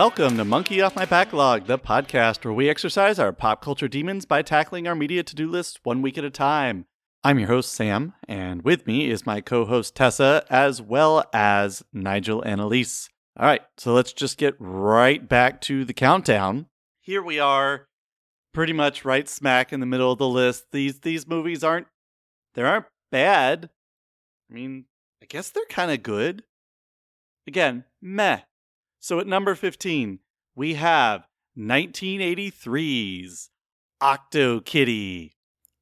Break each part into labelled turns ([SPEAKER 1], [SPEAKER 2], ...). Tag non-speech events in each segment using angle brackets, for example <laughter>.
[SPEAKER 1] Welcome to Monkey Off My Backlog, the podcast where we exercise our pop culture demons by tackling our media to do lists one week at a time. I'm your host, Sam, and with me is my co host, Tessa, as well as Nigel and Elise. All right, so let's just get right back to the countdown. Here we are, pretty much right smack in the middle of the list. These these movies aren't they aren't bad. I mean, I guess they're kind of good. Again, meh. So at number 15, we have 1983's Octo Kitty.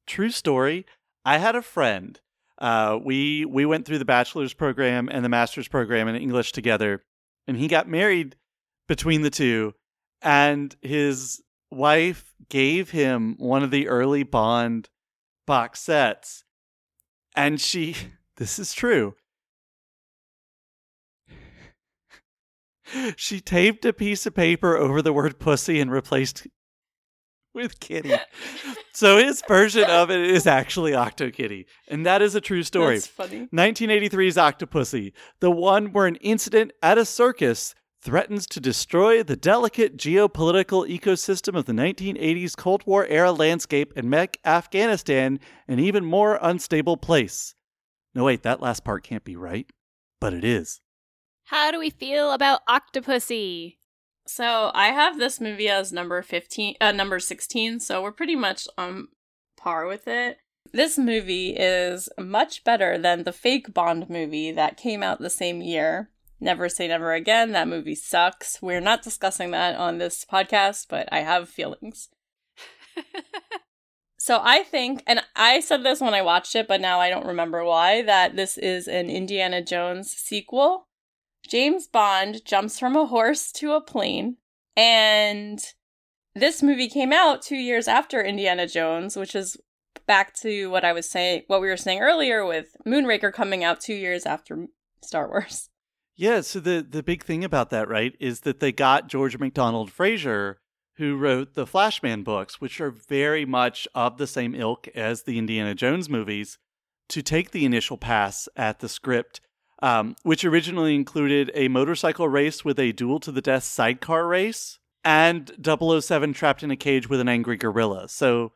[SPEAKER 1] True story. I had a friend. Uh, we we went through the bachelor's program and the master's program in English together, and he got married between the two. And his wife gave him one of the early Bond box sets, and she. <laughs> This is true. She taped a piece of paper over the word pussy and replaced with kitty. so his version of it is actually Octokitty. And that is a true story.
[SPEAKER 2] That's funny.
[SPEAKER 1] 1983's Octopussy, the one where an incident at a circus threatens to destroy the delicate geopolitical ecosystem of the 1980s Cold War era landscape and make Afghanistan an even more unstable place. No, wait, that last part can't be right, but it is.
[SPEAKER 3] How do we feel about Octopussy?
[SPEAKER 2] So I have this movie as number fifteen, uh, number sixteen. So we're pretty much on par with it. This movie is much better than the fake Bond movie that came out the same year. Never Say Never Again. That movie sucks. We're not discussing that on this podcast, but I have feelings. <laughs> so I think, and I said this when I watched it, but now I don't remember why, that this is an Indiana Jones sequel. James Bond jumps from a horse to a plane, and this movie came out two years after Indiana Jones, which is back to what I was saying, what we were saying earlier with Moonraker coming out two years after Star Wars.
[SPEAKER 1] Yeah, so the the big thing about that, right, is that they got George MacDonald Fraser, who wrote the Flashman books, which are very much of the same ilk as the Indiana Jones movies, to take the initial pass at the script, um, which originally included a motorcycle race with a duel to the death sidecar race and 007 trapped in a cage with an angry gorilla. So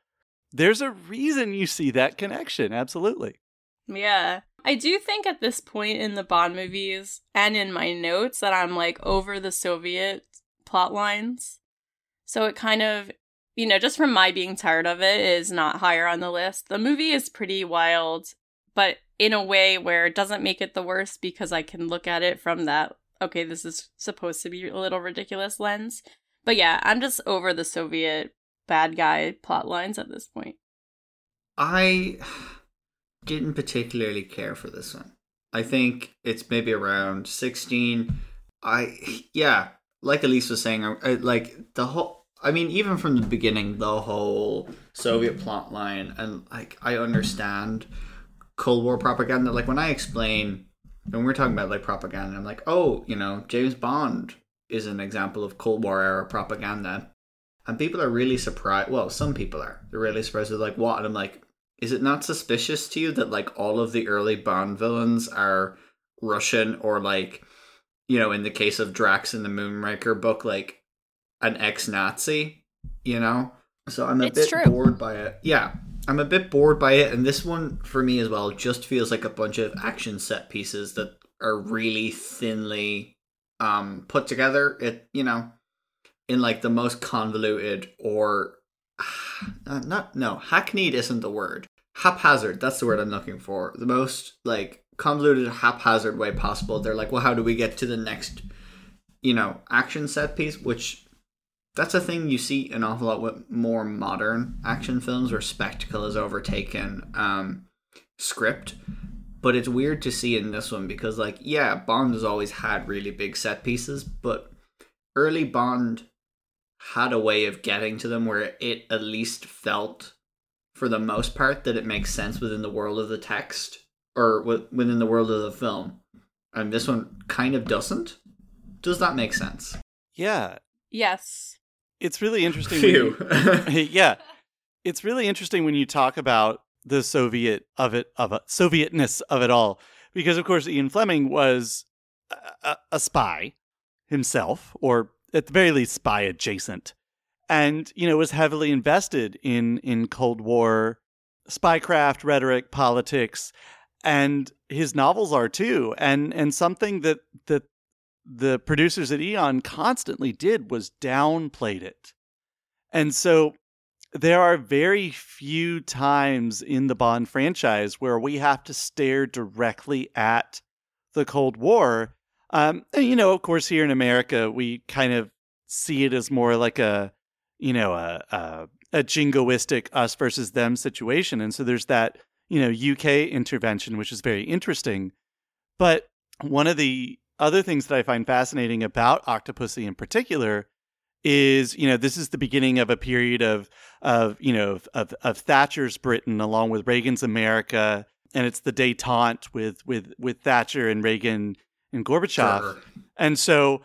[SPEAKER 1] there's a reason you see that connection, absolutely.
[SPEAKER 2] Yeah. I do think at this point in the Bond movies and in my notes that I'm like over the Soviet plot lines. So it kind of, you know, just from my being tired of it, is not higher on the list. The movie is pretty wild, but in a way where it doesn't make it the worst because I can look at it from that, okay, this is supposed to be a little ridiculous lens. But yeah, I'm just over the Soviet bad guy plot lines at this point.
[SPEAKER 4] I <sighs> didn't particularly care for this one. I think it's maybe around 16. I, <sighs> yeah, like Elise was saying, I, like the whole, I mean, even from the beginning, the whole Soviet plot line, and like, I understand Cold War propaganda. Like, when I explain, when we're talking about like propaganda, I'm like, oh, you know, James Bond is an example of Cold War era propaganda. And people are really surprised. Well, some people are. They're really surprised. They're like, what? And I'm like, is it not suspicious to you that like all of the early Bond villains are Russian or like, you know, in the case of Drax in the Moonraker book, like an ex-Nazi, you know? So I'm a
[SPEAKER 3] It's
[SPEAKER 4] bit
[SPEAKER 3] true.
[SPEAKER 4] bored by it. Yeah, I'm a bit bored by it, and this one for me as well just feels like a bunch of action set pieces that are really thinly um put together. It you know, in like the most convoluted or <sighs> uh, not no hackneyed isn't the word. Haphazard that's the word i'm looking for. The most like convoluted haphazard way possible. They're like well how do we get to the next you know action set piece? Which that's a thing you see an awful lot with more modern action films where spectacle has overtaken um script. But it's weird to see in this one because like yeah bond has always had really big set pieces but early bond had a way of getting to them where it at least felt for the most part that it makes sense within the world of the text or within the world of the film. And this one kind of doesn't. Does that make sense?
[SPEAKER 1] Yeah,
[SPEAKER 2] Yes.
[SPEAKER 1] It's really interesting. you- <laughs> <laughs> yeah, it's really interesting when you talk about the Soviet of it of a Sovietness of it all, because of course Ian Fleming was a, a, a spy himself, or at the very least spy adjacent, and you know was heavily invested in in Cold War spycraft, rhetoric, politics, and his novels are too. And and something that that the producers at Eon constantly did was downplayed it. And so there are very few times in the Bond franchise where we have to stare directly at the Cold War. Um, and, you know, of course, here in America, we kind of see it as more like a, you know, a, a, a jingoistic us versus them situation. And so there's that, you know, UK intervention, which is very interesting. But one of the other things that I find fascinating about Octopussy in particular is you know this is the beginning of a period of of you know of of Thatcher's Britain along with Reagan's America and it's the détente with with with Thatcher and Reagan and Gorbachev
[SPEAKER 4] Sure.
[SPEAKER 1] and so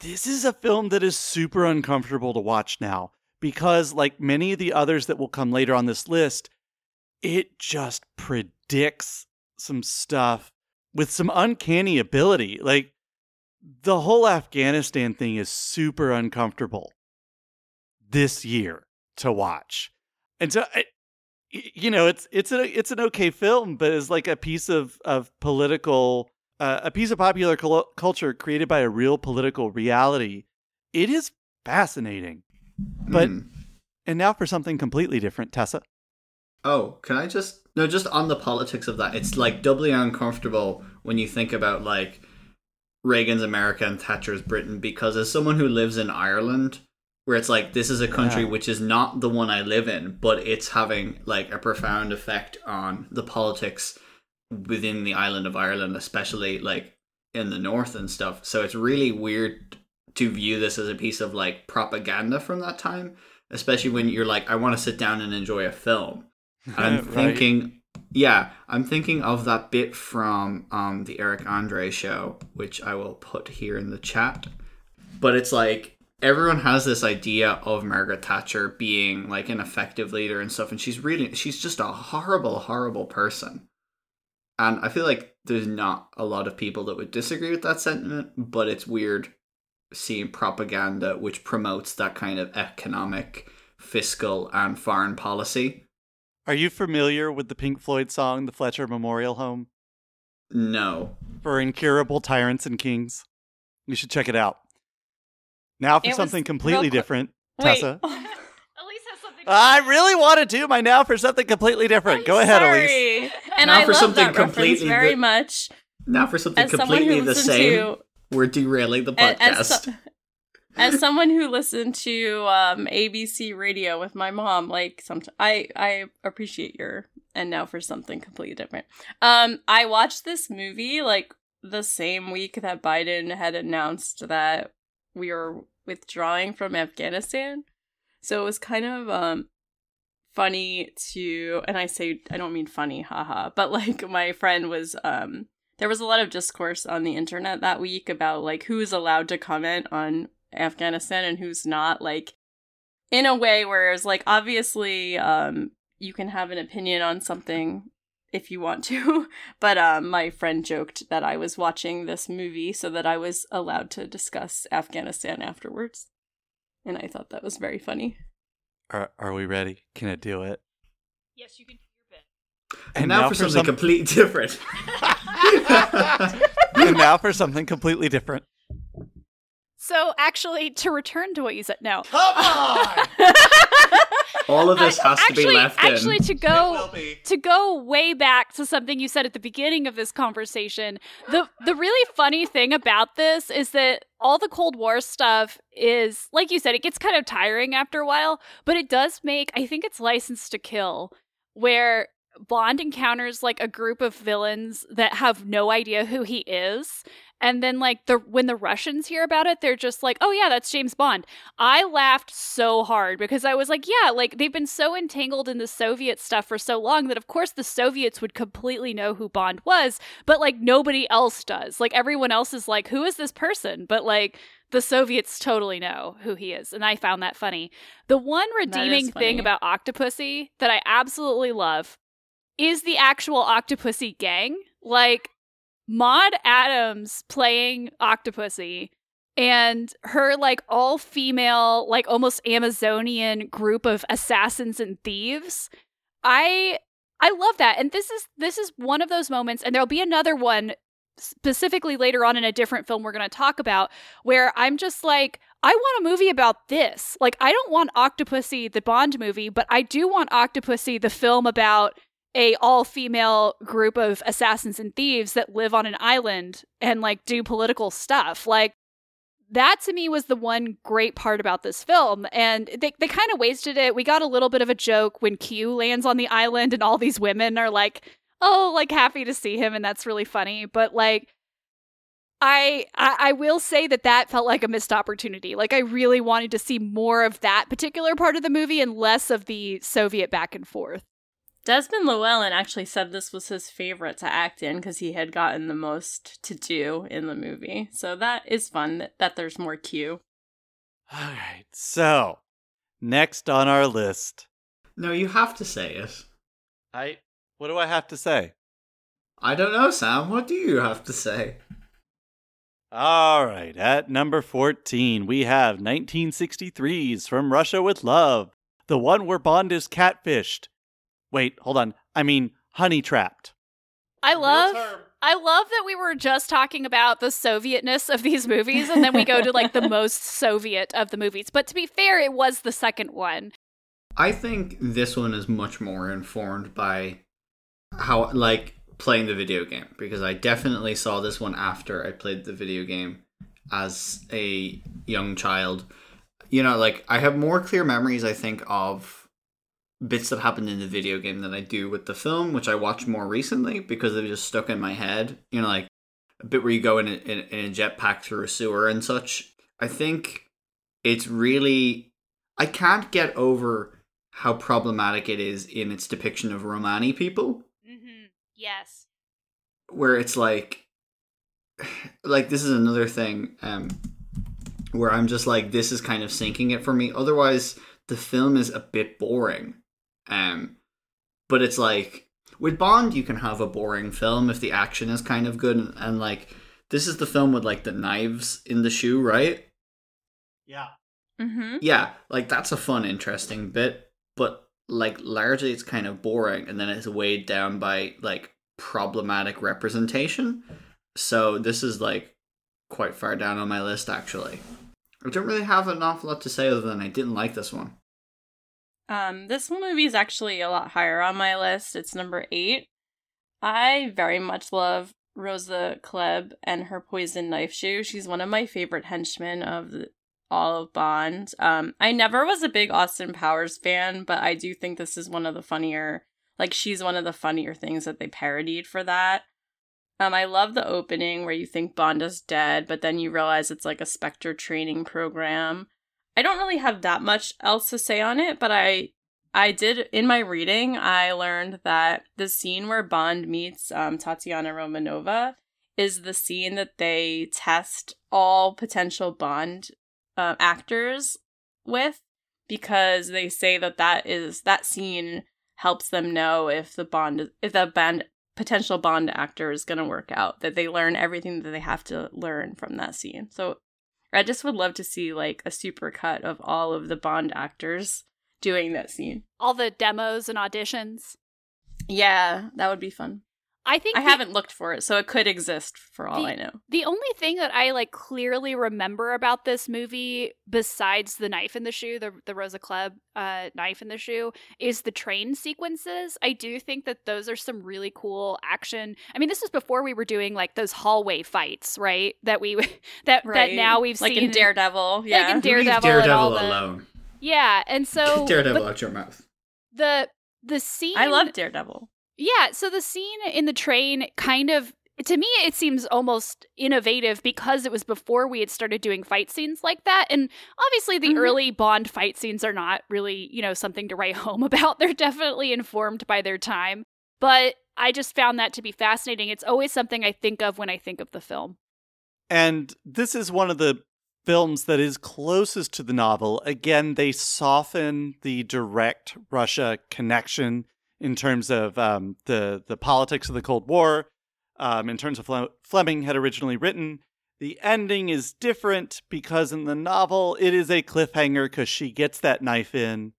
[SPEAKER 1] this is a film that is super uncomfortable to watch now because like many of the others that will come later on this list it just predicts some stuff with some uncanny ability like the whole Afghanistan thing is super uncomfortable this year to watch. And so I, you know, it's it's a it's an okay film, but it's like a piece of of political uh, a piece of popular cul- culture created by a real political reality. It is fascinating. But
[SPEAKER 4] Hmm.
[SPEAKER 1] and now for something completely different, Tessa.
[SPEAKER 4] Oh, can I just no, just on the politics of that. It's like doubly uncomfortable when you think about like Reagan's America and Thatcher's Britain because as someone who lives in Ireland, where it's like this is a country
[SPEAKER 1] Yeah.
[SPEAKER 4] which is not the one I live in, but it's having like a profound effect on the politics within the island of Ireland, especially like in the north and stuff. So it's really weird to view this as a piece of like propaganda from that time, especially when you're like, I want to sit down and enjoy a film. I'm
[SPEAKER 1] Right.
[SPEAKER 4] thinking, yeah, I'm thinking of that bit from um, the Eric Andre show, which I will put here in the chat. But it's like everyone has this idea of Margaret Thatcher being like an effective leader and stuff, and she's really she's just a horrible, horrible person. And I feel like there's not a lot of people that would disagree with that sentiment, but it's weird seeing propaganda which promotes that kind of economic, fiscal, and foreign policy.
[SPEAKER 1] Are you familiar with the Pink Floyd song "The Fletcher Memorial Home"
[SPEAKER 4] No.
[SPEAKER 1] for incurable tyrants and kings? You should check it out. Now for
[SPEAKER 2] It
[SPEAKER 1] something completely
[SPEAKER 2] real quick-
[SPEAKER 1] different,
[SPEAKER 2] Wait.
[SPEAKER 1] Tessa. <laughs>
[SPEAKER 3] Elise has something.
[SPEAKER 1] I really want to do my now for something completely different.
[SPEAKER 2] I'm
[SPEAKER 1] Go ahead, Elise.
[SPEAKER 2] And
[SPEAKER 4] Now
[SPEAKER 2] I
[SPEAKER 4] for
[SPEAKER 2] love
[SPEAKER 4] something
[SPEAKER 2] that
[SPEAKER 4] completely
[SPEAKER 2] very
[SPEAKER 4] di-
[SPEAKER 2] much.
[SPEAKER 4] Now for something
[SPEAKER 2] As
[SPEAKER 4] completely the same,
[SPEAKER 2] to
[SPEAKER 4] we're derailing the
[SPEAKER 2] a-
[SPEAKER 4] podcast.
[SPEAKER 2] as, so- as someone who listened to um, ABC radio with my mom, like some I I appreciate your and now for something completely different. Um, I watched this movie like the same week that Biden had announced that we were withdrawing from Afghanistan, so it was kind of um funny to and I say I don't mean funny, haha, but like my friend was um there was a lot of discourse on the internet that week about like who's allowed to comment on Afghanistan and who's not like in a way whereas like obviously um you can have an opinion on something if you want to <laughs> but um my friend joked that I was watching this movie so that I was allowed to discuss Afghanistan afterwards and I thought that was very funny
[SPEAKER 1] Are, are we ready? Can I do it?
[SPEAKER 3] Yes, you can do your bit.
[SPEAKER 4] and, now, for something completely different. <laughs> <laughs>
[SPEAKER 1] and now for something completely different.
[SPEAKER 3] So, actually, to return to what you said, no.
[SPEAKER 1] Come on! <laughs>
[SPEAKER 4] All of this has to
[SPEAKER 3] actually,
[SPEAKER 4] be left
[SPEAKER 3] actually,
[SPEAKER 4] in.
[SPEAKER 3] Actually, to go to go way back to something you said at the beginning of this conversation, the the really funny thing about this is that all the Cold War stuff is, like you said, it gets kind of tiring after a while, but it does make, I think it's License to Kill, where Bond encounters like a group of villains that have no idea who he is. And then like the when the Russians hear about it, they're just like, "Oh yeah, that's James Bond." I laughed so hard because I was like, "Yeah, like they've been so entangled in the Soviet stuff for so long that of course the Soviets would completely know who Bond was, but like nobody else does. Like everyone else is like, "Who is this person?" But like the Soviets totally know who he is, and I found that funny. The one redeeming thing about Octopussy that I absolutely love is the actual Octopussy gang. Like Maud Adams playing Octopussy and her like all female, like almost Amazonian group of assassins and thieves. I I love that. And this is this is one of those moments and there'll be another one specifically later on in a different film we're going to talk about where I'm just like I want a movie about this. Like I don't want Octopussy the Bond movie, but I do want Octopussy the film about a all-female group of assassins and thieves that live on an island and like do political stuff. Like that to me was the one great part about this film. And they, they kind of wasted it. We got a little bit of a joke when Q lands on the island and all these women are like, oh, like happy to see him. And that's really funny. But like, I, I, I will say that that felt like a missed opportunity. Like I really wanted to see more of that particular part of the movie and less of the Soviet back and forth.
[SPEAKER 2] Desmond Llewellyn actually said this was his favorite to act in because he had gotten the most to do in the movie. So that is fun that, that there's more Q.
[SPEAKER 1] All right. So, next on our list.
[SPEAKER 4] No, you have to say it.
[SPEAKER 1] I what do I have to say?
[SPEAKER 4] I don't know, Sam. What do you have to say?
[SPEAKER 1] All right, at number 14, we have 1963's From Russia with Love, the one where Bond is catfished. Wait, hold on. I mean, honey trapped.
[SPEAKER 3] I love I love that we were just talking about the Sovietness of these movies and then we go to like the <laughs> most Soviet of the movies. But to be fair, it was the second one.
[SPEAKER 4] I think this one is much more informed by how like playing the video game because I definitely saw this one after I played the video game as a young child. You know, like I have more clear memories I think of bits that happened in the video game than I do with the film, which I watched more recently because it just stuck in my head. You know, like a bit where you go in a, in, in a jetpack through a sewer and such. I think it's really. I can't get over how problematic it is in its depiction of Romani people.
[SPEAKER 3] Mm-hmm. Yes.
[SPEAKER 4] Where it's like. <sighs> Like, this is another thing um, where I'm just like, this is kind of sinking it for me. Otherwise, the film is a bit boring um, but it's like with Bond, you can have a boring film if the action is kind of good, and, and like this is the film with like the knives in the shoe, right?
[SPEAKER 1] Yeah.
[SPEAKER 2] Mm-hmm.
[SPEAKER 4] Yeah, like that's a fun, interesting bit, but like largely it's kind of boring, and then it's weighed down by like problematic representation. So this is like quite far down on my list, actually. I don't really have an awful lot to say other than I didn't like this one.
[SPEAKER 2] Um, this movie is actually a lot higher on my list. It's number eight. I very much love Rosa Klebb and her poison knife shoe. She's one of my favorite henchmen of the, all of Bond. Um, I never was a big Austin Powers fan, but I do think this is one of the funnier. Like she's one of the funnier things that they parodied for that. Um, I love the opening where you think Bond is dead, but then you realize it's like a Spectre training program. I don't really have that much else to say on it, but I I did in my reading I learned that the scene where Bond meets um, Tatiana Romanova is the scene that they test all potential Bond uh, actors with because they say that that is that scene helps them know if the Bond if the band potential Bond actor is going to work out that they learn everything that they have to learn from that scene. So I just would love to see like a super cut of all of the Bond actors doing that scene.
[SPEAKER 3] All the demos and auditions.
[SPEAKER 2] Yeah, that would be fun.
[SPEAKER 3] I think
[SPEAKER 2] I
[SPEAKER 3] the,
[SPEAKER 2] haven't looked for it, so it could exist for all
[SPEAKER 3] the,
[SPEAKER 2] I know.
[SPEAKER 3] The only thing that I like clearly remember about this movie, besides the knife in the shoe, the the Rosa Klebb uh, knife in the shoe, is the train sequences. I do think that those are some really cool action. I mean, this was before we were doing like those hallway fights, right? That we <laughs> that
[SPEAKER 2] right.
[SPEAKER 3] that now we've
[SPEAKER 2] like
[SPEAKER 3] seen
[SPEAKER 2] in <laughs> Daredevil, yeah,
[SPEAKER 3] like in Daredevil,
[SPEAKER 4] Daredevil
[SPEAKER 3] and all the,
[SPEAKER 4] alone.
[SPEAKER 3] yeah, and so <laughs>
[SPEAKER 4] Daredevil out your mouth.
[SPEAKER 3] The the scene
[SPEAKER 2] I love Daredevil.
[SPEAKER 3] Yeah, so the scene in the train kind of to me it seems almost innovative because it was before we had started doing fight scenes like that and obviously the
[SPEAKER 2] Mhm.
[SPEAKER 3] early bond fight scenes are not really you know something to write <laughs> home about they're definitely informed by their time but i just found that to be fascinating it's always something i think of when i think of the film
[SPEAKER 1] And this is one of the films that is closest to the novel. Again, they soften the direct Russia connection in terms of um, the the politics of the Cold War. Um, in terms of Fle- Fleming had originally written, The ending is different because in the novel it is a cliffhanger because she gets that knife in.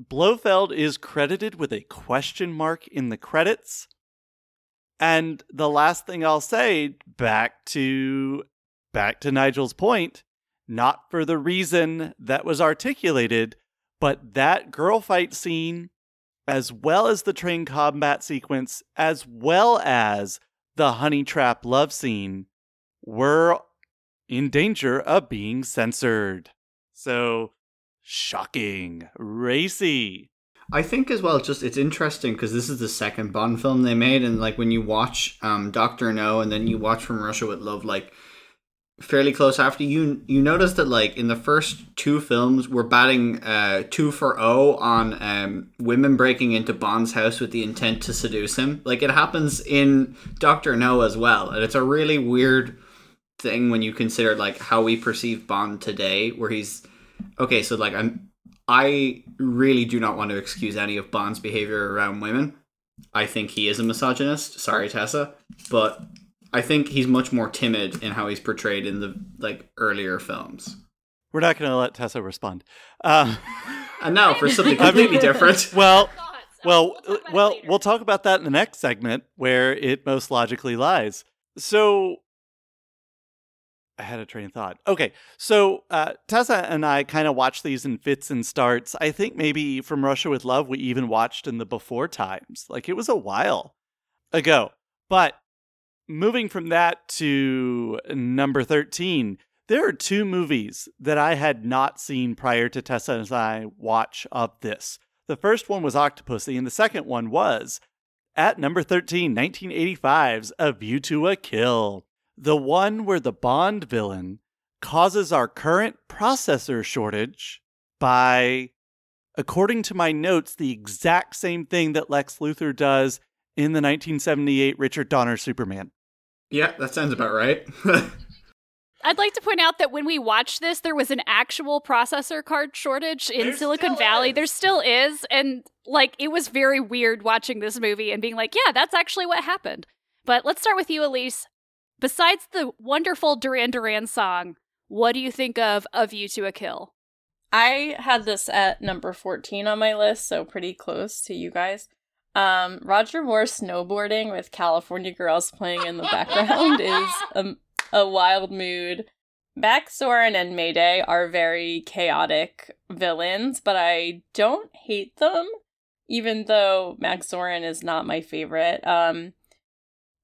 [SPEAKER 1] Blofeld is credited with a question mark in the credits. And the last thing I'll say back to back to Nigel's point, not for the reason that was articulated, but that girl fight scene as well as the train combat sequence as well as the honey trap love scene were in danger of being censored. So shocking, racy.
[SPEAKER 4] I think as well, just it's interesting because this is the second Bond film they made, and like when you watch um, Doctor No, and then you watch From Russia with Love, like fairly close after you you notice that like in the first two films we're batting uh two for O on um women breaking into Bond's house with the intent to seduce him. Like it happens in Doctor No as well, and it's a really weird thing when you consider like how we perceive Bond today, where he's okay. So like I'm I really do not want to excuse any of Bond's behavior around women. I think he is a misogynist. Sorry, Tessa, but I think he's much more timid in how he's portrayed in the like earlier films.
[SPEAKER 1] We're not going to let Tessa respond. Uh, <laughs>
[SPEAKER 4] and now for something completely different. <laughs>
[SPEAKER 1] Well, well, well, we'll talk about that in the next segment where it most logically lies. So, I had a train of thought. Okay, so uh, Tessa and I kind of watched these in fits and starts. I think maybe from Russia with Love, we even watched in the before times. Like it was a while ago. But moving from that to number 13, there are two movies that I had not seen prior to Tessa and I watch of this. The first one was Octopussy, and the second one was at number 13, 1985's A View to a Kill. The one where the Bond villain causes our current processor shortage by, according to my notes, the exact same thing that Lex Luthor does in the 1978 Richard Donner Superman.
[SPEAKER 4] Yeah, that sounds about right. <laughs>
[SPEAKER 3] I'd like to point out that when we watched this, there was an actual processor card shortage in
[SPEAKER 1] There
[SPEAKER 3] Silicon Valley.
[SPEAKER 1] is.
[SPEAKER 3] There still is. And, like, it was very weird watching this movie and being like, yeah, that's actually what happened. But let's start with you, Elise. Besides the wonderful Duran Duran song, what do you think of A View to a Kill?
[SPEAKER 2] I had this at number 14 on my list, so pretty close to you guys. Um, Roger Moore snowboarding with California girls playing in the background is a, a wild mood. Max Zorin and Mayday are very chaotic villains, but I don't hate them, even though Max Zorin is not my favorite. Um,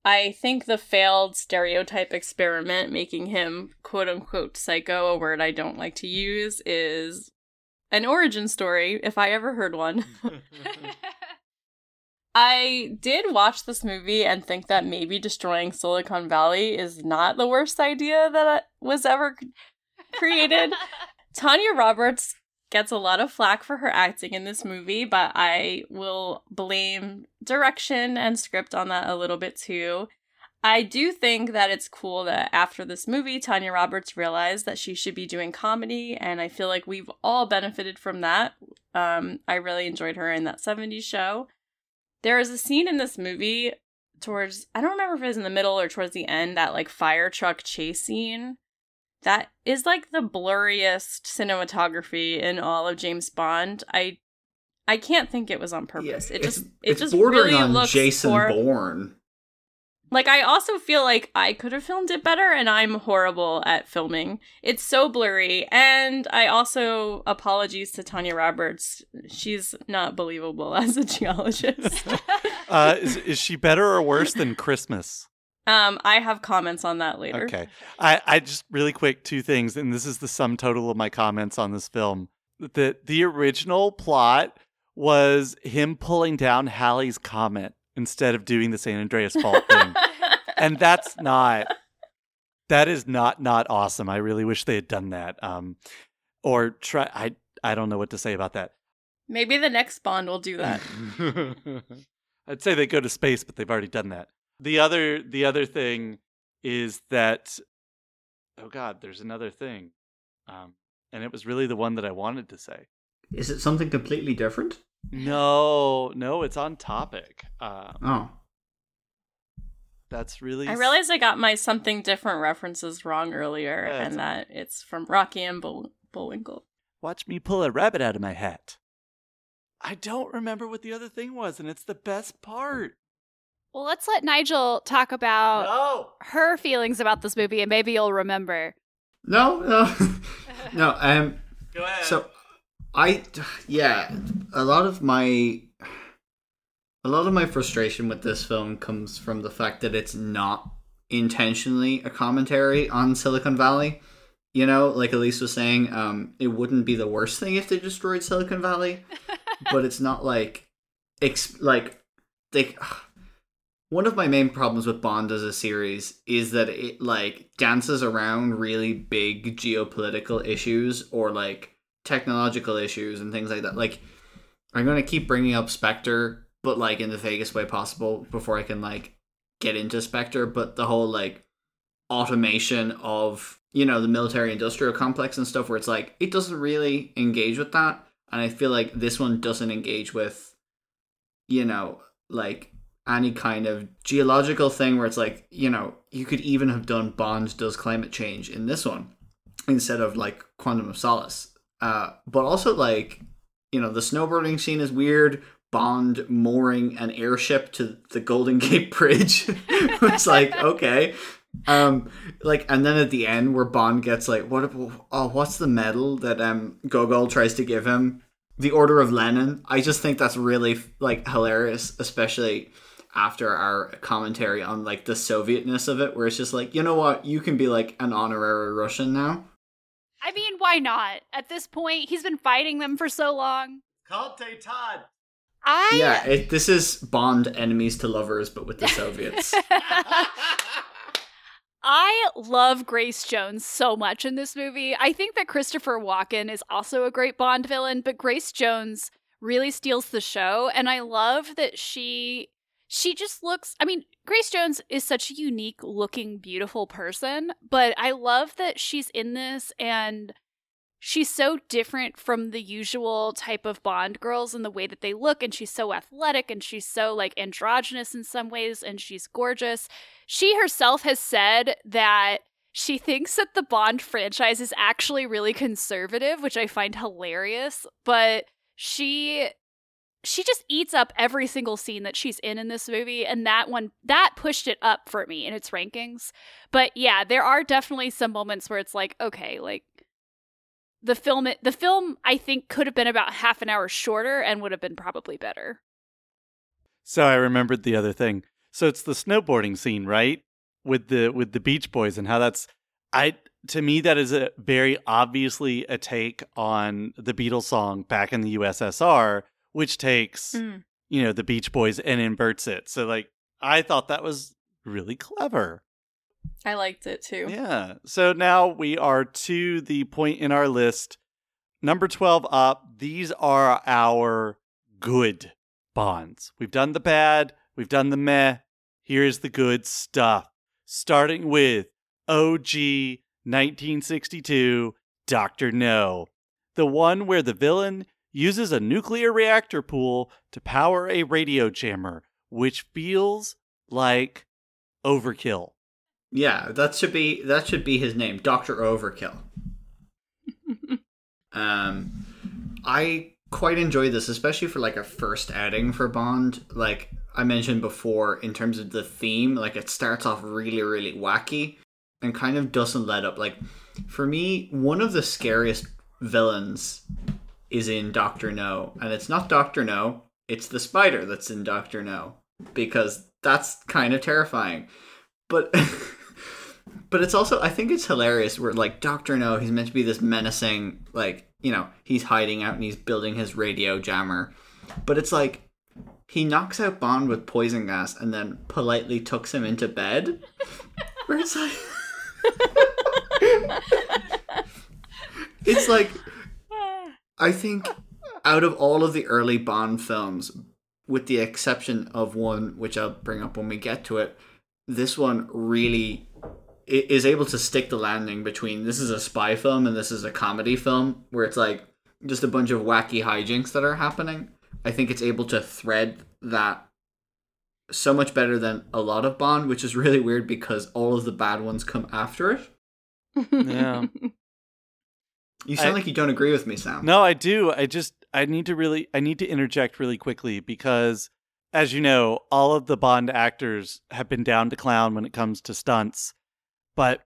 [SPEAKER 2] I think the failed stereotype experiment, making him quote unquote psycho, a word I don't like to use, is an origin story, if I ever heard one. <laughs> <laughs> I did watch this movie and think that maybe destroying Silicon Valley is not the worst idea that was ever created. <laughs> Tanya Roberts gets a lot of flack for her acting in this movie, but I will blame direction and script on that a little bit too. I do think that it's cool that after this movie, Tanya Roberts realized that she should be doing comedy, and I feel like we've all benefited from that. Um, I really enjoyed her in that 70s show. There is a scene in this movie towards, I don't remember if it was in the middle or towards the end, that like fire truck chase scene. That is like the blurriest cinematography in all of James Bond. I I can't think it was on purpose. it
[SPEAKER 4] it's,
[SPEAKER 2] just it just
[SPEAKER 4] bordering
[SPEAKER 2] really
[SPEAKER 4] on
[SPEAKER 2] looks
[SPEAKER 4] Jason Bourne.
[SPEAKER 2] Like I also feel like I could have filmed it better and I'm horrible at filming. It's so blurry and I also apologies to Tanya Roberts. She's not believable <laughs> as a geologist. <laughs>
[SPEAKER 1] uh, is, is she better or worse than Christmas?
[SPEAKER 2] um I have comments on that later.
[SPEAKER 1] Okay. I, I just really quick two things, and this is the sum total of my comments on this film. The the original plot was him pulling down Halley's comet instead of doing the San Andreas fault thing. <laughs> and that's not that is not not awesome. I really wish they had done that. Um or try I I don't know what to say about that.
[SPEAKER 2] Maybe the next Bond will do that. <laughs>
[SPEAKER 1] I'd say they go to space, but they've already done that. The other the other thing is that oh god, there's another thing. Um and it was really the one that I wanted to say.
[SPEAKER 4] Is it something completely different?
[SPEAKER 1] No, no, it's on topic. Um
[SPEAKER 4] Oh,
[SPEAKER 1] That's really.
[SPEAKER 2] I realized I got my something different references wrong earlier,
[SPEAKER 1] Yeah,
[SPEAKER 2] and that it's from Rocky and Bull- Bullwinkle.
[SPEAKER 1] Watch me pull a rabbit out of my hat. I don't remember what the other thing was, and it's the best part.
[SPEAKER 3] Well, let's let Nigel talk about
[SPEAKER 1] No.
[SPEAKER 3] her feelings about this movie, and maybe you'll remember.
[SPEAKER 4] No, no, <laughs> no. Um,
[SPEAKER 1] Go ahead.
[SPEAKER 4] so I, yeah, a lot of my, a lot of my frustration with this film comes from the fact that it's not intentionally a commentary on Silicon Valley. You know, like Elise was saying, um, it wouldn't be the worst thing if they destroyed Silicon Valley, <laughs> but it's not like, ex- like they. One of my main problems with Bond as a series is that it like dances around really big geopolitical issues or like technological issues and things like that. Like, I'm gonna keep bringing up Spectre, but like in the vaguest way possible before I can like get into Spectre. But the whole like automation of you know the military industrial complex and stuff, where it's like it doesn't really engage with that, and I feel like this one doesn't engage with, you know, like any kind of geological thing where it's like you know you could even have done Bond does climate change in this one instead of like Quantum of Solace. Uh, but also like you know the snowboarding scene is weird. Bond mooring an airship to the Golden <laughs> Gate Bridge. <laughs> it's like okay, um, like and then at the end where Bond gets like what? Oh, what's the medal that um Gogol tries to give him? The Order of Lenin. I just think that's really like hilarious, especially after our commentary on like the Sovietness of it, where it's just like you know what, you can be like an honorary Russian now.
[SPEAKER 3] I mean, why not? At this point, he's been fighting them for so long.
[SPEAKER 1] Conte Todd.
[SPEAKER 3] I
[SPEAKER 4] Yeah, it, this is Bond enemies to lovers, but with the Soviets. <laughs>
[SPEAKER 3] I love Grace Jones so much in this movie. I think that Christopher Walken is also a great Bond villain, but Grace Jones really steals the show and I love that she she just looks I mean, Grace Jones is such a unique looking beautiful person, but I love that she's in this and she's so different from the usual type of Bond girls in the way that they look, and she's so athletic and she's so like androgynous in some ways, and she's gorgeous. She herself has said that she thinks that the Bond franchise is actually really conservative, which I find hilarious, but she she just eats up every single scene that she's in in this movie and that one that pushed it up for me in its rankings but yeah there are definitely some moments where it's like okay like the film the film i think could have been about half an hour shorter and would have been probably better
[SPEAKER 1] So I remembered the other thing. So it's the snowboarding scene, right? With the with the Beach Boys and how that's I to me that is a very obviously a take on the Beatles song back in the USSR, which takes
[SPEAKER 2] Mm.
[SPEAKER 1] you know the Beach Boys and inverts it. So like I thought that was really clever.
[SPEAKER 2] I liked it too.
[SPEAKER 1] Yeah. So now we are to the point in our list. Number 12 up. These are our good bonds. We've done the bad, we've done the meh. Here's the good stuff. Starting with OG 1962 Dr. No. The one where the villain uses a nuclear reactor pool to power a radio jammer, which feels like overkill.
[SPEAKER 4] yeah, that should be that should be his name, Doctor Overkill. <laughs> um, I quite enjoy this, especially for like a first outing for Bond. Like I mentioned before, in terms of the theme, like it starts off really, really wacky and kind of doesn't let up. Like for me, one of the scariest villains is in Doctor No, and it's not Doctor No, it's the spider that's in Doctor No because that's kind of terrifying. But <laughs> but it's also I think it's hilarious where like Doctor No, he's meant to be this menacing like, you know, he's hiding out and he's building his radio jammer. But it's like he knocks out Bond with poison gas and then politely tucks him into bed. Where it's like <laughs> It's like I think out of all of the early Bond films, with the exception of one which I'll bring up when we get to it, this one really is able to stick the landing between this is a spy film and this is a comedy film where it's like just a bunch of wacky hijinks that are happening. I think it's able to thread that so much better than a lot of Bond, which is really weird because all of the bad ones come after it. <laughs>
[SPEAKER 1] Yeah.
[SPEAKER 4] You sound
[SPEAKER 1] I-
[SPEAKER 4] like you don't agree with me, Sam.
[SPEAKER 1] No, I do. I just I need to really I need to interject really quickly because as you know, all of the Bond actors have been down to clown when it comes to stunts. But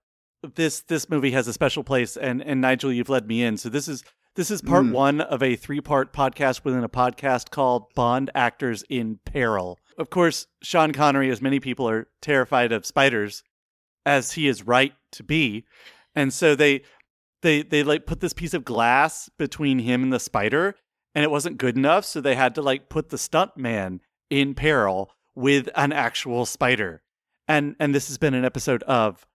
[SPEAKER 1] this this movie has a special place and and Nigel you've led me in. So this is this is part
[SPEAKER 4] Mm.
[SPEAKER 1] 1 of a three-part podcast within a podcast called Bond Actors in Peril. Of course, Sean Connery as many people are terrified of spiders as he is right to be. And so they they they like put this piece of glass between him and the spider and it wasn't good enough so they had to like put the stunt man in peril with an actual spider and and this has been an episode of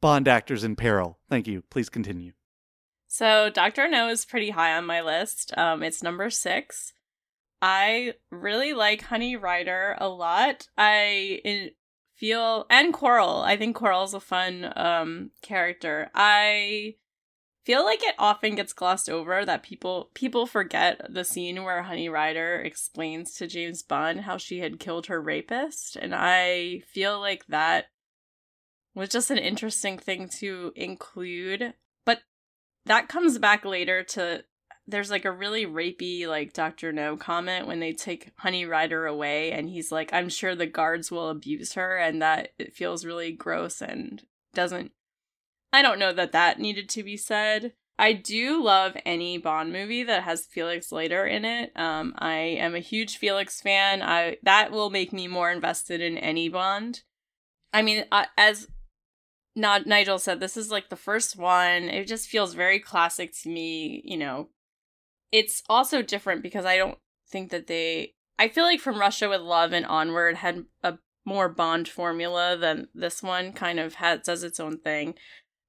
[SPEAKER 1] bond actors in peril thank you please continue
[SPEAKER 2] So Doctor No is pretty high on my list. Um, it's number six. I really like Honey Rider a lot. I in, feel and Quarrel. I think Quarrel's a fun um character. I feel like it often gets glossed over that people people forget the scene where Honey Rider explains to James Bond how she had killed her rapist, and I feel like that was just an interesting thing to include. But that comes back later to there's like a really rapey like Dr. No comment when they take Honey Rider away and he's like I'm sure the guards will abuse her and that it feels really gross and doesn't I don't know that that needed to be said. I do love any Bond movie that has Felix Leiter in it. Um I am a huge Felix fan. I that will make me more invested in any Bond. I mean, uh, as not Nigel said this is like the first one. It just feels very classic to me, you know. It's also different because I don't think that they I feel like from Russia with Love and onward had a more Bond formula than this one kind of has does its own thing.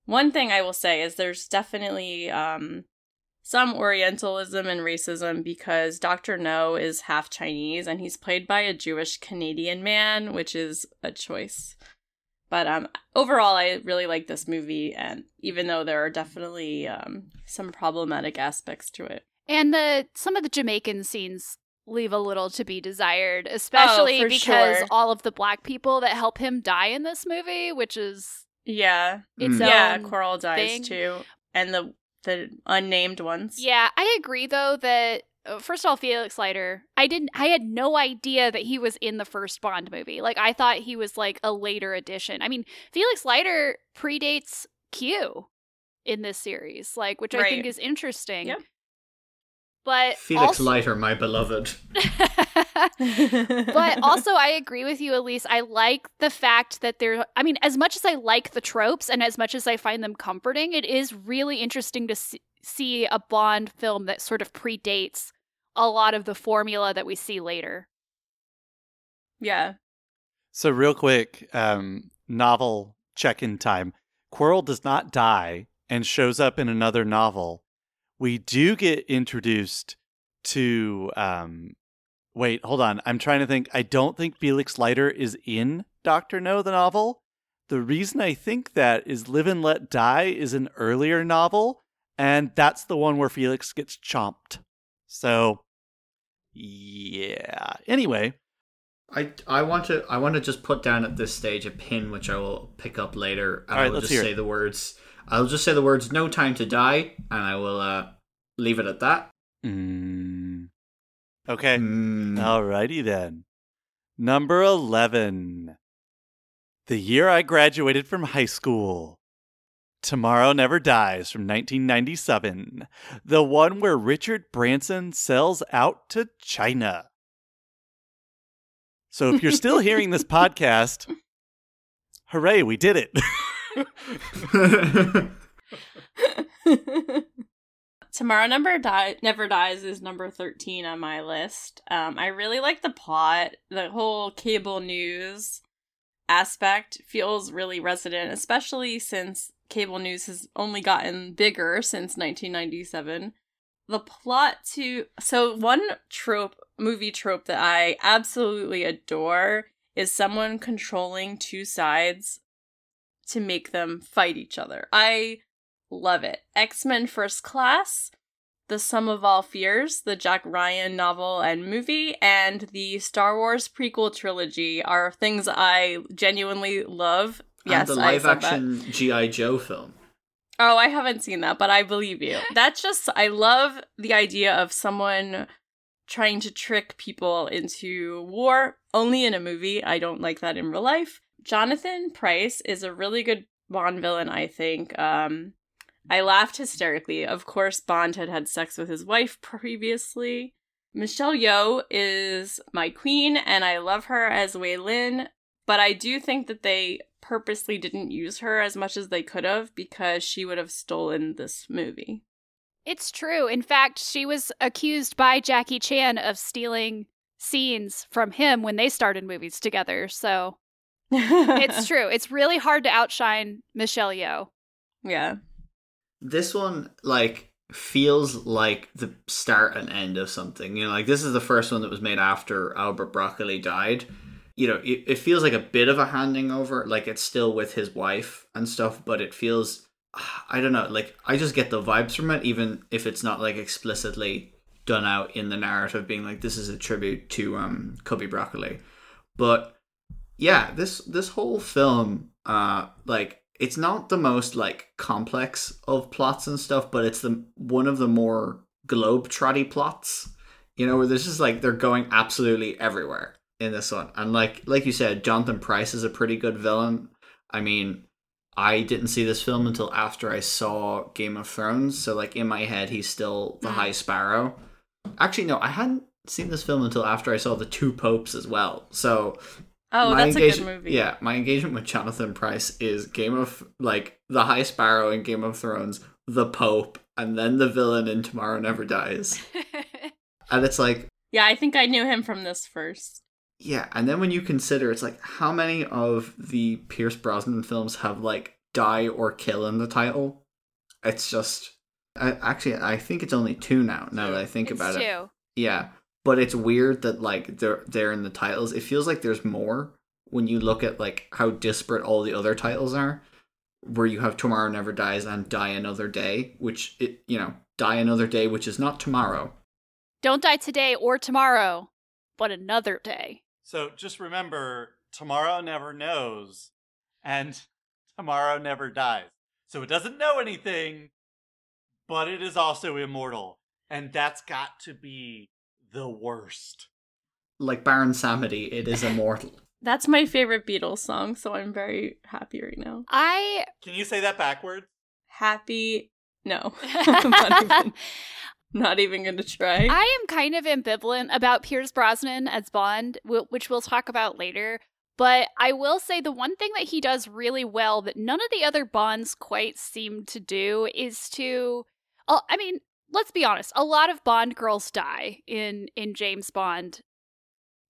[SPEAKER 2] One thing I will say is there's definitely um some Orientalism and racism because Dr. No is half Chinese and he's played by a Jewish Canadian man, which is a choice. But um, overall, I really like this movie, and even though there are definitely um, some problematic aspects to it.
[SPEAKER 3] And the some of the Jamaican scenes leave a little to be desired, especially
[SPEAKER 2] Oh,
[SPEAKER 3] because
[SPEAKER 2] sure.
[SPEAKER 3] all of the black people that help him die in this movie, which is
[SPEAKER 2] Yeah,
[SPEAKER 3] its
[SPEAKER 4] Mm.
[SPEAKER 2] yeah, Quarrel dies
[SPEAKER 3] thing.
[SPEAKER 2] too, and the the unnamed ones.
[SPEAKER 3] Yeah, I agree though that uh, first of all, Felix Leiter, I didn't, I had no idea that he was in the first Bond movie. Like I thought he was like a later addition. I mean, Felix Leiter predates Q in this series, like which I think is interesting.
[SPEAKER 2] Yep.
[SPEAKER 3] But
[SPEAKER 4] Felix
[SPEAKER 3] also-
[SPEAKER 4] Leiter, my beloved. <laughs>
[SPEAKER 3] but also I agree with you, Elise. I like the fact that there I mean, as much as I like the tropes and as much as I find them comforting, it is really interesting to see, see a Bond film that sort of predates a lot of the formula that we see later.
[SPEAKER 2] yeah,
[SPEAKER 1] so real quick um novel check-in time Quarrel does not die and shows up in another novel we do get introduced to um wait hold on i'm trying to think i don't think felix leiter is in dr no the novel. The reason i think that is live and let die is an earlier novel and that's the one where felix gets chomped. So yeah. Anyway.
[SPEAKER 4] I I want to I want to just put down at this stage a pin which I will pick up later. And
[SPEAKER 1] All right,
[SPEAKER 4] I will
[SPEAKER 1] let's
[SPEAKER 4] just say
[SPEAKER 1] it.
[SPEAKER 4] the words I'll just say the words no time to die and I will uh leave it at that.
[SPEAKER 1] mm. okay
[SPEAKER 4] Mm.
[SPEAKER 1] Alrighty then. Number 11. The year I graduated from high school. Tomorrow Never Dies from 1997. The one where Richard Branson sells out to China. So if you're still hearing this <laughs> podcast, hooray, we did it. <laughs> <laughs>
[SPEAKER 2] Tomorrow Number Die Never Dies is number 13 on my list. Um, I really like the plot. The whole cable news aspect feels really resonant, especially since cable news has only gotten bigger since 1997. The plot to so one trope, movie trope that I absolutely adore is someone controlling two sides to make them fight each other. I love it. X Men First Class The Sum of All Fears, the Jack Ryan novel and movie, and the Star Wars prequel trilogy are things I genuinely love. Yes,
[SPEAKER 4] the live action GI Joe film.
[SPEAKER 2] Oh, I haven't seen that, but I believe you. <laughs> That's just I love the idea of someone trying to trick people into war only in a movie. I don't like that in real life. Jonathan Pryce is a really good Bond villain, I think. Um I laughed hysterically. Of course, Bond had had sex with his wife previously. Michelle Yeoh is my queen, and I love her as Wai Lin, but I do think that they purposely didn't use her as much as they could have because she would have stolen this movie.
[SPEAKER 3] It's true. In fact, she was accused by Jackie Chan of stealing scenes from him when they started movies together. So it's true. It's really hard to outshine Michelle Yeoh.
[SPEAKER 2] yeah.
[SPEAKER 4] This one, like, feels like the start and end of something. You know, like, this is the first one that was made after Albert Broccoli died. You know, it, it feels like a bit of a handing over. Like, it's still with his wife and stuff, but it feels, <sighs> I don't know, like, I just get the vibes from it, even if it's not, like, explicitly done out in the narrative, being like, this is a tribute to um Cubby Broccoli. But yeah, this this whole film, uh, like it's not the most like complex of plots and stuff, but it's the one of the more globe trotty plots. You know, where there's just like they're going absolutely everywhere in this one, and like like you said, Jonathan Pryce is a pretty good villain. I mean, I didn't see this film until after I saw Game of Thrones, so like in my head, he's still the
[SPEAKER 3] Mm.
[SPEAKER 4] High Sparrow. Actually, no, I hadn't seen this film until after I saw the Two Popes as well. So
[SPEAKER 2] Oh,
[SPEAKER 4] my
[SPEAKER 2] that's a good movie.
[SPEAKER 4] Yeah, my engagement with Jonathan Pryce is Game of like the High Sparrow in Game of Thrones, the Pope, and then the villain in Tomorrow Never Dies. <laughs> And it's like,
[SPEAKER 2] Yeah, I think I knew him from this first.
[SPEAKER 4] yeah, and then when you consider it's like how many of the Pierce Brosnan films have like die or kill in the title? It's just I, actually I think it's only two now. Now that hmm. I think
[SPEAKER 3] it's
[SPEAKER 4] about it,
[SPEAKER 3] two.
[SPEAKER 4] Yeah, but it's weird that like they're they're in the titles. It feels like there's more when you look at like how disparate all the other titles are. Where you have Tomorrow Never Dies and Die Another Day, which it you know Die Another Day, which is not tomorrow.
[SPEAKER 3] Don't die today or tomorrow, but another day.
[SPEAKER 1] So just remember, tomorrow never knows, and <laughs> tomorrow never dies. So it doesn't know anything, but it is also immortal. And that's got to be the worst.
[SPEAKER 4] Like Baron Samedi, it is immortal. <laughs>
[SPEAKER 2] That's my favorite Beatles song, so I'm very happy right now.
[SPEAKER 3] I
[SPEAKER 1] Can you say that backwards?
[SPEAKER 2] Happy? No, <laughs> <laughs> not even, not even gonna try.
[SPEAKER 3] I am kind of ambivalent about Pierce Brosnan as Bond, which we'll talk about later. But I will say the one thing that he does really well that none of the other Bonds quite seem to do is to. I mean, let's be honest. A lot of Bond girls die in in James Bond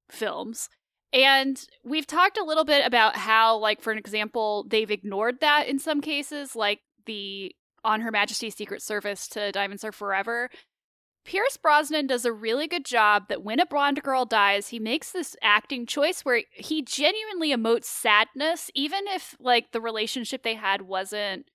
[SPEAKER 3] films. And we've talked a little bit about how, like, for an example, they've ignored that in some cases, like the On Her Majesty's Secret Service to Diamonds Are Forever. Pierce Brosnan does a really good job that when a blonde girl dies, he makes this acting choice where he genuinely emotes sadness, even if like the relationship they had wasn't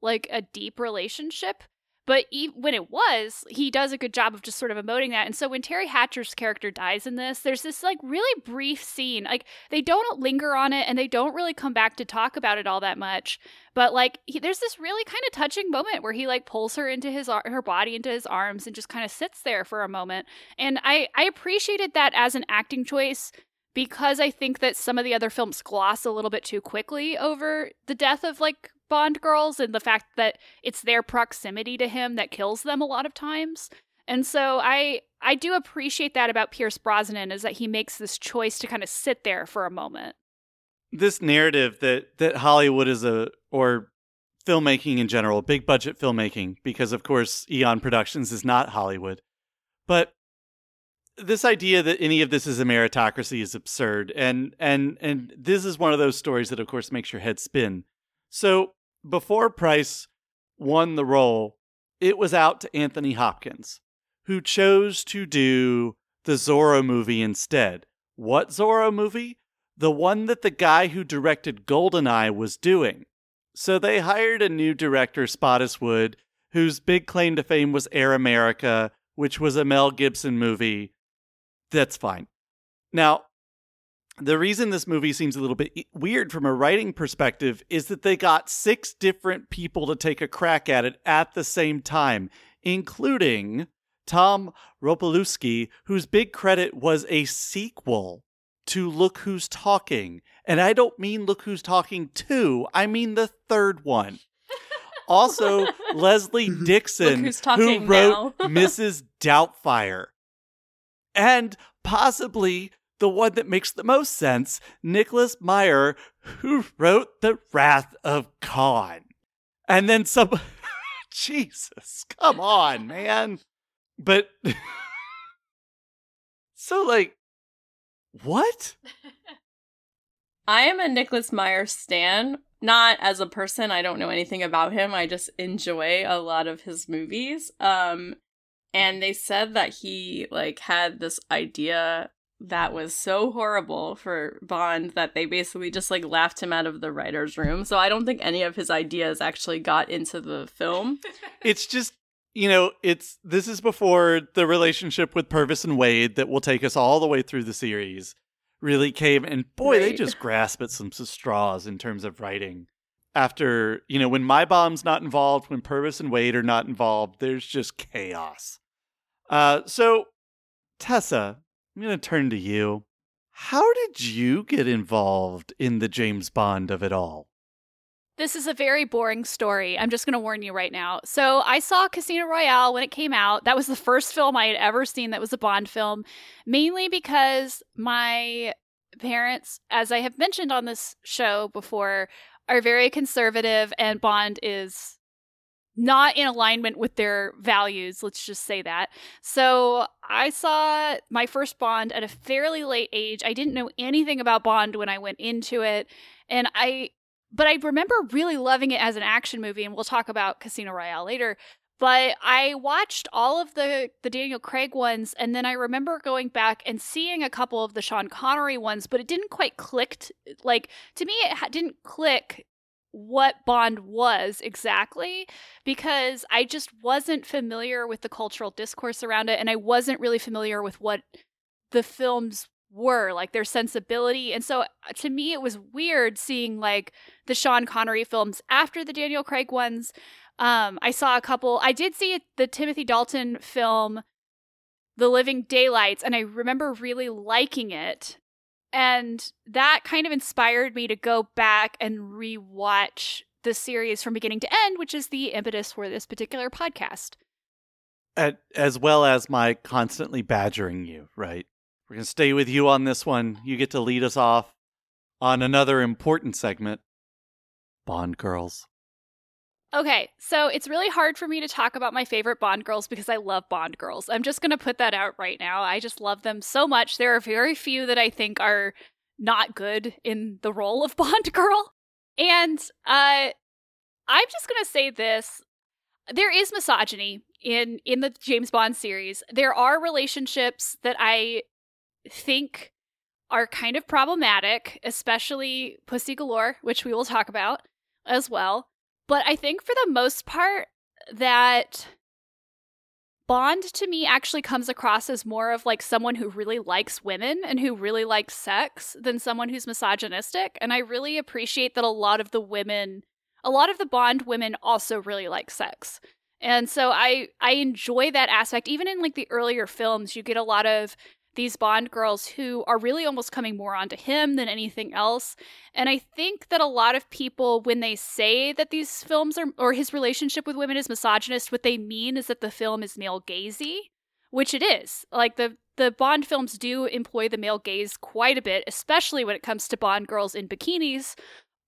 [SPEAKER 3] like a deep relationship. But when it was, he does a good job of just sort of emoting that. And so when Teri Hatcher's character dies in this, there's this like really brief scene. Like they don't linger on it and they don't really come back to talk about it all that much. But like he, there's this really kind of touching moment where he like pulls her into his ar- her body into his arms and just kind of sits there for a moment. And I I appreciated that as an acting choice because I think that some of the other films gloss a little bit too quickly over the death of like Bond girls and the fact that it's their proximity to him that kills them a lot of times. And so I I do appreciate that about Pierce Brosnan is that he makes this choice to kind of sit there for a moment.
[SPEAKER 1] This narrative that that Hollywood is a or filmmaking in general, big budget filmmaking, because of course Eon Productions is not Hollywood. But this idea that any of this is a meritocracy is absurd and and and this is one of those stories that of course makes your head spin. So before Pryce won the role, it was out to Anthony Hopkins, who chose to do the Zorro movie instead. What Zorro movie? The one that the guy who directed Goldeneye was doing. So they hired a new director, Spottiswoode, whose big claim to fame was Air America, which was a Mel Gibson movie. That's fine. Now, the reason this movie seems a little bit weird from a writing perspective is that they got six different people to take a crack at it at the same time, including Tom Ropelewski, whose big credit was a sequel to Look Who's Talking. And I don't mean Look Who's Talking 2, I mean the third one. <laughs> Also, Leslie <laughs> Dixon, who wrote Mrs. <laughs> Doubtfire. And possibly the one that makes the most sense, Nicholas Meyer, who wrote The Wrath of Khan. And then some. <laughs> Jesus, come on, man. But. <laughs> so, like, what? <laughs>
[SPEAKER 2] I am a Nicholas Meyer stan. Not as a person, I don't know anything about him. I just enjoy a lot of his movies. Um and they said that he like had this idea that was so horrible for Bond that they basically just like laughed him out of the writer's room. So I don't think any of his ideas actually got into the film. <laughs>
[SPEAKER 1] it's just you know, it's this is before the relationship with Purvis and Wade that will take us all the way through the series really came and boy, right. they just grasp at some straws in terms of writing. After, you know, when Maibaum's not involved, when Purvis and Wade are not involved, there's just chaos. Uh so Tessa, I'm going to turn to you. How did you get involved in the James Bond of it all?
[SPEAKER 3] This is a very boring story. I'm just going to warn you right now. So, I saw Casino Royale when it came out. That was the first film I had ever seen that was a Bond film, mainly because my parents, as I have mentioned on this show before, are very conservative and Bond is not in alignment with their values, let's just say that. So I saw my first Bond at a fairly late age. I didn't know anything about Bond when I went into it. And I, but I remember really loving it as an action movie. And we'll talk about Casino Royale later. But I watched all of the the Daniel Craig ones, and then I remember going back and seeing a couple of the Sean Connery ones, but it didn't quite click. Like to me, it ha- didn't click what Bond was exactly because I just wasn't familiar with the cultural discourse around it and I wasn't really familiar with what the films were like their sensibility and so uh, to me it was weird seeing like the Sean Connery films after the Daniel Craig ones. Um I saw a couple I did see the Timothy Dalton film The Living Daylights and I remember really liking it and that kind of inspired me to go back and rewatch the series from beginning to end, which is the impetus for this particular podcast.
[SPEAKER 1] At, as well as my constantly badgering you, right? We're going to stay with you on this one. You get to lead us off on another important segment Bond Girls.
[SPEAKER 3] Okay, so it's really hard for me to talk about my favorite Bond girls because I love Bond girls. I'm just going to put that out right now. I just love them so much. There are very few that I think are not good in the role of <laughs> Bond girl. And uh I'm just going to say this. There is misogyny in in the James Bond series. There are relationships that I think are kind of problematic, especially Pussy Galore, which we will talk about as well. But I think for the most part, that Bond to me actually comes across as more of like someone who really likes women and who really likes sex than someone who's misogynistic. And I really appreciate that a lot of the women, a lot of the Bond women also really like sex. And so I I enjoy that aspect. Even in like the earlier films, you get a lot of these Bond girls who are really almost coming more onto him than anything else. And I think that a lot of people, when they say that these films are, or his relationship with women is misogynist, what they mean is that the film is male gazy, which it is. Like the, the Bond films do employ the male gaze quite a bit, especially when it comes to Bond girls in bikinis.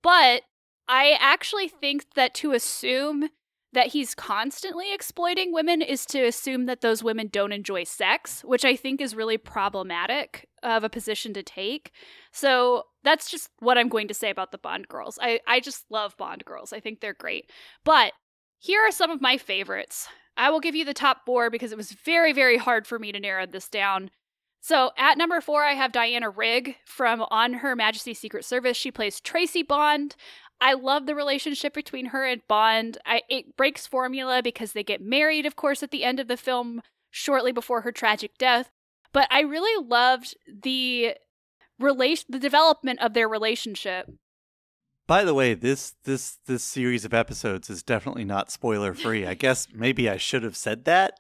[SPEAKER 3] But I actually think that to assume that he's constantly exploiting women is to assume that those women don't enjoy sex, which I think is really problematic of a position to take. So that's just what I'm going to say about the Bond girls. I, I just love Bond girls. I think they're great. But here are some of my favorites. I will give you the top four because it was very, very hard for me to narrow this down. So at number four, I have Diana Rigg from On Her Majesty's Secret Service. She plays Tracy Bond. I love the relationship between her and Bond. I, it breaks formula because they get married, of course, at the end of the film, shortly before her tragic death. But I really loved the relation, the development of their relationship.
[SPEAKER 1] By the way, this this this series of episodes is definitely not spoiler free. I guess <laughs> maybe I should have said that.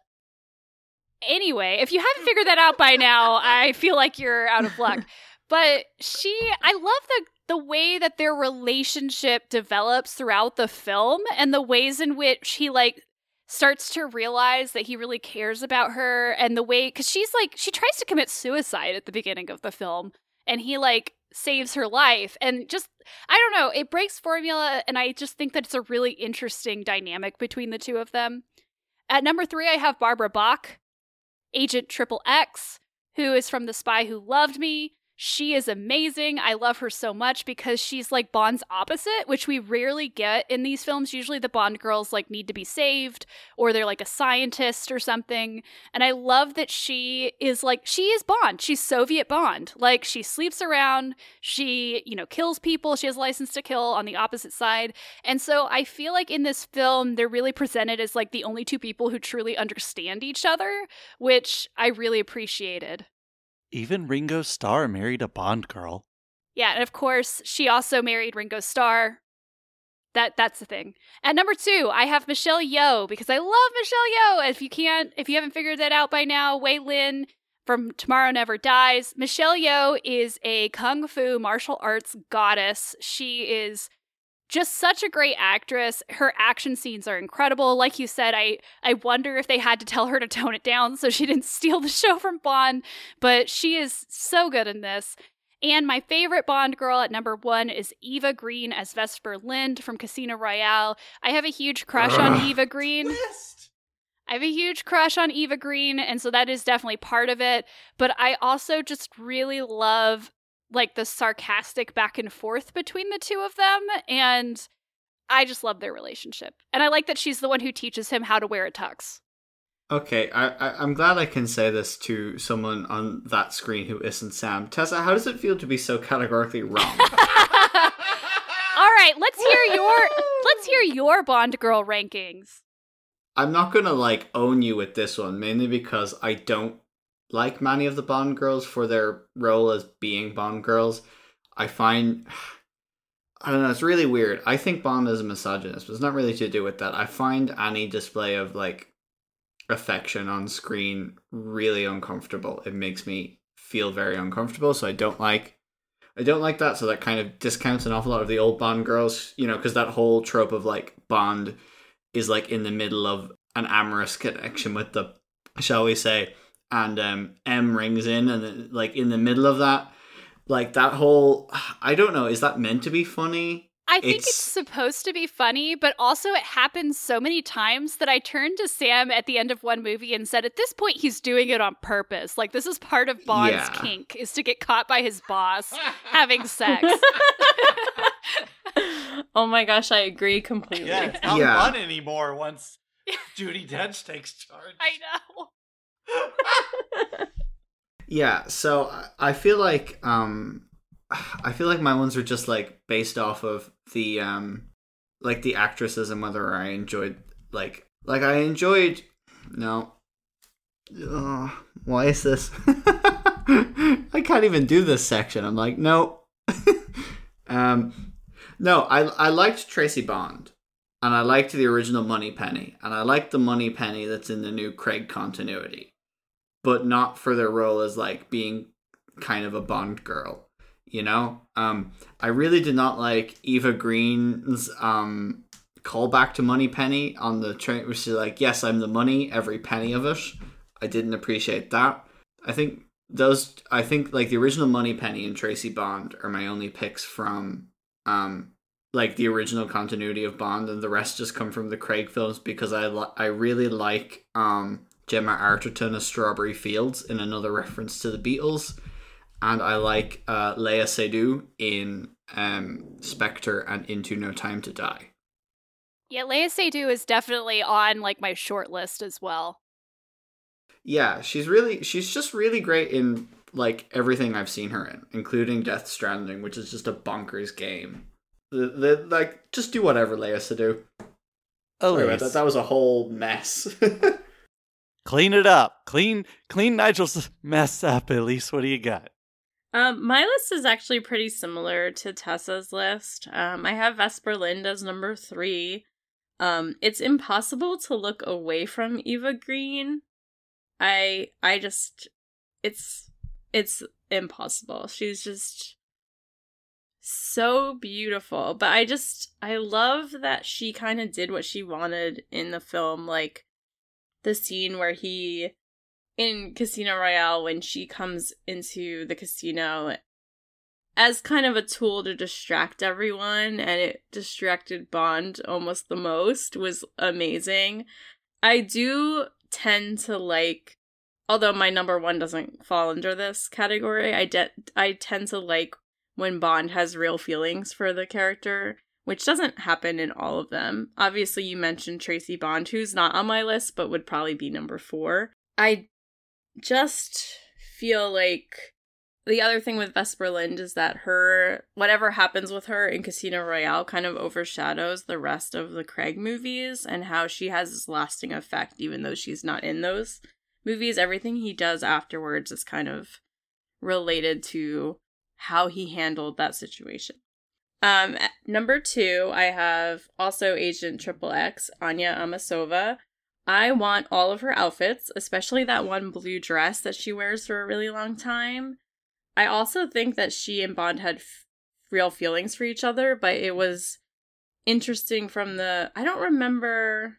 [SPEAKER 3] Anyway, if you haven't figured that out by now, I feel like you're out of luck. <laughs> But she, I love the the way that their relationship develops throughout the film and the ways in which he like starts to realize that he really cares about her and the way cuz she's like she tries to commit suicide at the beginning of the film and he like saves her life and just I don't know, it breaks formula and I just think that it's a really interesting dynamic between the two of them. At number 3 I have Barbara Bach, Agent Triple X, who is from The Spy Who Loved Me. She is amazing. I love her so much because she's like Bond's opposite, which we rarely get in these films. Usually the Bond girls like need to be saved or they're like a scientist or something. And I love that she is like she is Bond. She's Soviet Bond. Like she sleeps around, she, you know, kills people. She has a license to kill on the opposite side. And so I feel like in this film they're really presented as like the only two people who truly understand each other, which I really appreciated.
[SPEAKER 1] Even Ringo Starr married a Bond girl.
[SPEAKER 3] Yeah, and of course, she also married Ringo Starr. That that's the thing. At number two, I have Michelle Yeoh because I love Michelle Yeoh. If you can't, if you haven't figured that out by now, Wai Lin from Tomorrow Never Dies. Michelle Yeoh is a kung fu martial arts goddess. She is just such a great actress. Her action scenes are incredible. Like you said, I I wonder if they had to tell her to tone it down so she <laughs> didn't steal the show from Bond, but she is so good in this. And my favorite Bond girl at number one is Eva Green as Vesper Lynd from Casino Royale. I have a huge crush on Eva Green.
[SPEAKER 1] Twist.
[SPEAKER 3] I have a huge crush on Eva Green, and so that is definitely part of it. But I also just really love like the sarcastic back and forth between the two of them and I just love their relationship. And I like that she's the one who teaches him how to wear a tux.
[SPEAKER 4] Okay, I, I I'm glad I can say this to someone on that screen who isn't Sam. Tessa, how does it feel to be so categorically wrong? <laughs> <laughs>
[SPEAKER 3] All right, let's hear your let's hear your Bond girl rankings.
[SPEAKER 4] I'm not gonna like own you with this one, mainly because I don't like many of the Bond girls for their role as being Bond girls. I find I don't know, it's really weird. I think Bond is a misogynist, but it's not really to do with that. I find any display of like affection on screen really uncomfortable. It makes me feel very uncomfortable, so I don't like I don't like that, so that kind of discounts an awful lot of the old Bond girls, you know, because that whole trope of like Bond is like in the middle of an amorous connection with the, shall we say, and um, M rings in, and then, like in the middle of that, like that whole, I don't know, is that meant to be funny?
[SPEAKER 3] I think it's,
[SPEAKER 4] It's-
[SPEAKER 3] supposed to be funny, but also it happens so many times that I turned to Sam at the end of one movie and said, at this point, he's doing it on purpose. Like, this is part of Bond's
[SPEAKER 4] Yeah.
[SPEAKER 3] kink, is to get caught by his boss <laughs> having sex. <laughs>
[SPEAKER 2] oh my gosh, I agree completely.
[SPEAKER 1] Yeah, it's not
[SPEAKER 4] Yeah.
[SPEAKER 1] fun anymore once <laughs> Judi Dench takes charge.
[SPEAKER 3] I know.
[SPEAKER 4] Yeah, so I- feel like um I feel like my ones are just like based off of the um like the actresses and whether I enjoyed like like I enjoyed no. Ugh, why is this? <laughs> I can't even do this section. I'm like no. <laughs> Um no I I liked Tracy Bond and I liked the original Moneypenny and I liked the Moneypenny that's in the new Craig continuity but not for their role as like being kind of a Bond girl. You know, um, I really did not like Eva Green's um callback to Moneypenny on the train, which is like, "Yes, I'm the money, every penny of it." I didn't appreciate that. I think those, I think like the original Moneypenny and Tracy Bond are my only picks from um like the original continuity of Bond, and the rest just come from the Craig films because I li- I really like um Gemma Arterton as Strawberry Fields in another reference to the Beatles, and I like uh, Léa Seydoux in um, Spectre and Into No Time to Die.
[SPEAKER 3] Yeah, Léa Seydoux is definitely on like my short list as well.
[SPEAKER 4] Yeah, she's really she's just really great in like everything I've seen her in, including Death Stranding, which is just a bonkers game. The, the, like, just do whatever Leia to Oh, Sorry about that. That was a whole mess. <laughs>
[SPEAKER 1] clean it up. Clean clean Nigel's <laughs> mess up. Elise, what do you got?
[SPEAKER 2] Um, my list is actually pretty similar to Tessa's list. Um, I have Vesper Lynd as number three. Um, it's impossible to look away from Eva Green. I I just it's it's impossible. She's just so beautiful. But I just I love that she kind of did what she wanted in the film, like the scene where he in Casino Royale when she comes into the casino as kind of a tool to distract everyone and it distracted Bond almost the most was amazing. I do tend to like although my number 1 doesn't fall under this category, I de- I tend to like when Bond has real feelings for the character, which doesn't happen in all of them. Obviously, you mentioned Tracy Bond, who's not on my list, but would probably be number four. I just feel like the other thing with Vesper Lynd is that her whatever happens with her in Casino Royale kind of overshadows the rest of the Craig movies and how she has this lasting effect even though she's not in those movies. Everything he does afterwards is kind of related to how he handled that situation. Um, number two, I have also Agent Triple X, Anya Amasova. I want all of her outfits, especially that one blue dress that she wears for a really long time. I also think that she and Bond had f- real feelings for each other, but it was interesting from the. I don't remember.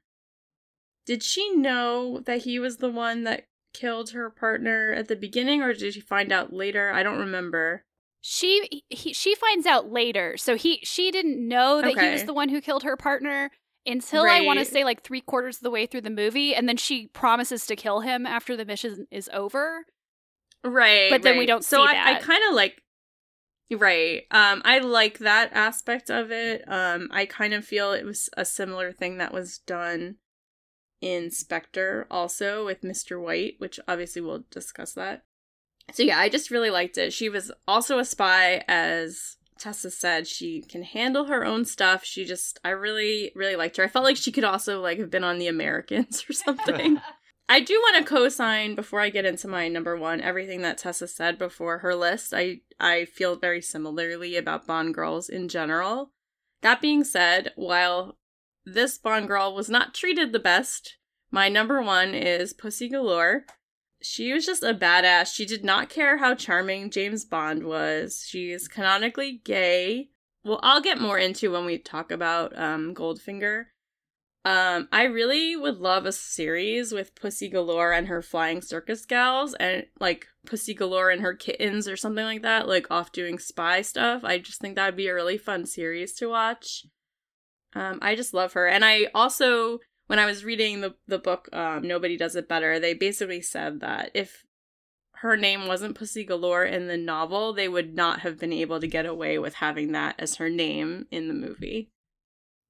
[SPEAKER 2] Did she know that he was the one that killed her partner at the beginning, or did she find out later? I don't remember.
[SPEAKER 3] She he, she finds out later. So he she didn't know that he was the one who killed her partner until I want to say like three quarters of the way through the movie, and then she promises to kill him after the mission is over.
[SPEAKER 2] Right.
[SPEAKER 3] But then we don't
[SPEAKER 2] so I, I kind of like Right. Um I like that aspect of it. Um I kind of feel it was a similar thing that was done in Spectre also with Mr. White, which obviously we'll discuss that. So yeah, I just really liked it. She was also a spy as Tessa said she can handle her own stuff. She just I really really liked her. I felt like she could also like have been on the Americans <laughs> or something. <laughs> I do want to co-sign before I get into my number one everything that Tessa said before her list. I I feel very similarly about Bond girls in general. That being said, while this Bond girl was not treated the best, my number one is Pussy Galore. She was just a badass. She did not care how charming James Bond was. She is canonically gay. Well, I'll get more into when we talk about um, Goldfinger. Um, I really would love a series with Pussy Galore and her flying circus gals, and like Pussy Galore and her kittens or something like that, like off doing spy stuff. I just think that would be a really fun series to watch. Um, I just love her, and I also, when I was reading the the book, um, Nobody Does It Better, they basically said that if her name wasn't Pussy Galore in the novel, they would not have been able to get away with having that as her name in the movie.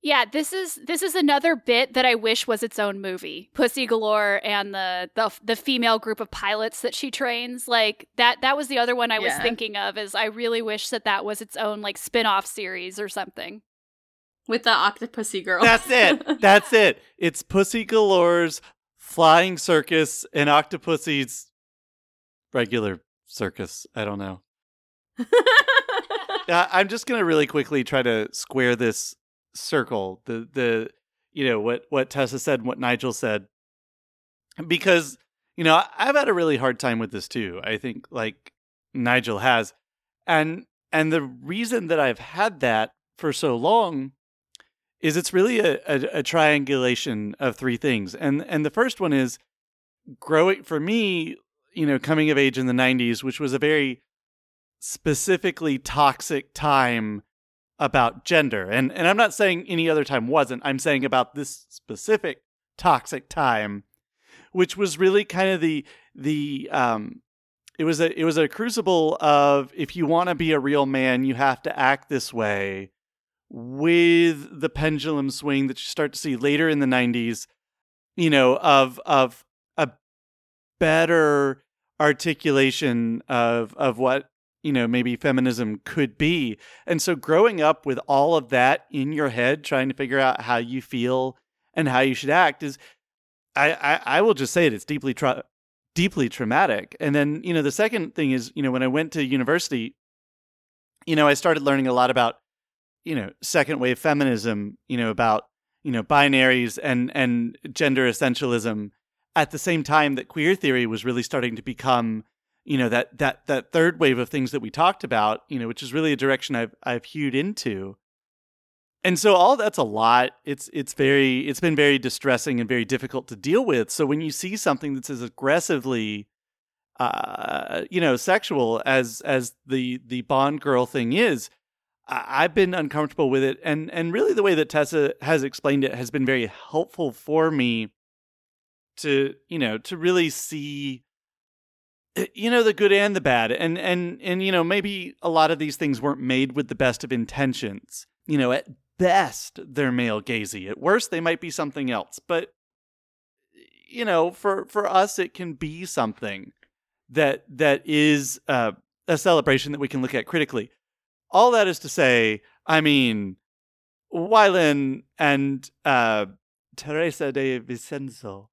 [SPEAKER 3] Yeah, this is this is another bit that I wish was its own movie. Pussy Galore and the the the female group of pilots that she trains. Like that that was the other one I was
[SPEAKER 2] Yeah.
[SPEAKER 3] thinking of is I really wish that that was its own like spin-off series or something.
[SPEAKER 2] With the Octopussy girl.
[SPEAKER 1] That's it. <laughs> That's it. It's Pussy Galore's flying circus and Octopussy's regular circus. I don't know. <laughs> Uh, I'm just gonna really quickly try to square this circle. The the you know what what Tessa said, and what Nigel said, because you know I've had a really hard time with this too. I think like Nigel has, and and the reason that I've had that for so long is it's really a, a, a triangulation of three things, and and the first one is growing for me. You know, coming of age in the '90s, which was a very specifically toxic time about gender. And and I'm not saying any other time wasn't. I'm saying about this specific toxic time, which was really kind of the the um it was a it was a crucible of if you want to be a real man, you have to act this way with the pendulum swing that you start to see later in the 90s, you know, of of a better articulation of of what you know, maybe feminism could be. And so growing up with all of that in your head, trying to figure out how you feel and how you should act is I, I, I will just say it, it's deeply tra- deeply traumatic. And then, you know, the second thing is, you know, when I went to university, you know, I started learning a lot about, you know, second wave feminism, you know, about, you know, binaries and and gender essentialism at the same time that queer theory was really starting to become you know that that that third wave of things that we talked about you know which is really a direction i've i've hewed into. And so all that's a lot. It's it's very it's been very distressing and very difficult to deal with. So when you see something that's as aggressively uh you know sexual as as the the bond girl thing is i've been uncomfortable with it and and really the way that tessa has explained it has been very helpful for me to you know to really see eh, you know the good and the bad and and and you know maybe a lot of these things weren't made with the best of intentions. You know at best they're male gazy at worst they might be something else. But you know for for us it can be something that that is uh, a celebration that we can look at critically all that is to say i mean Wai Lin and uh, Teresa de Vicenzo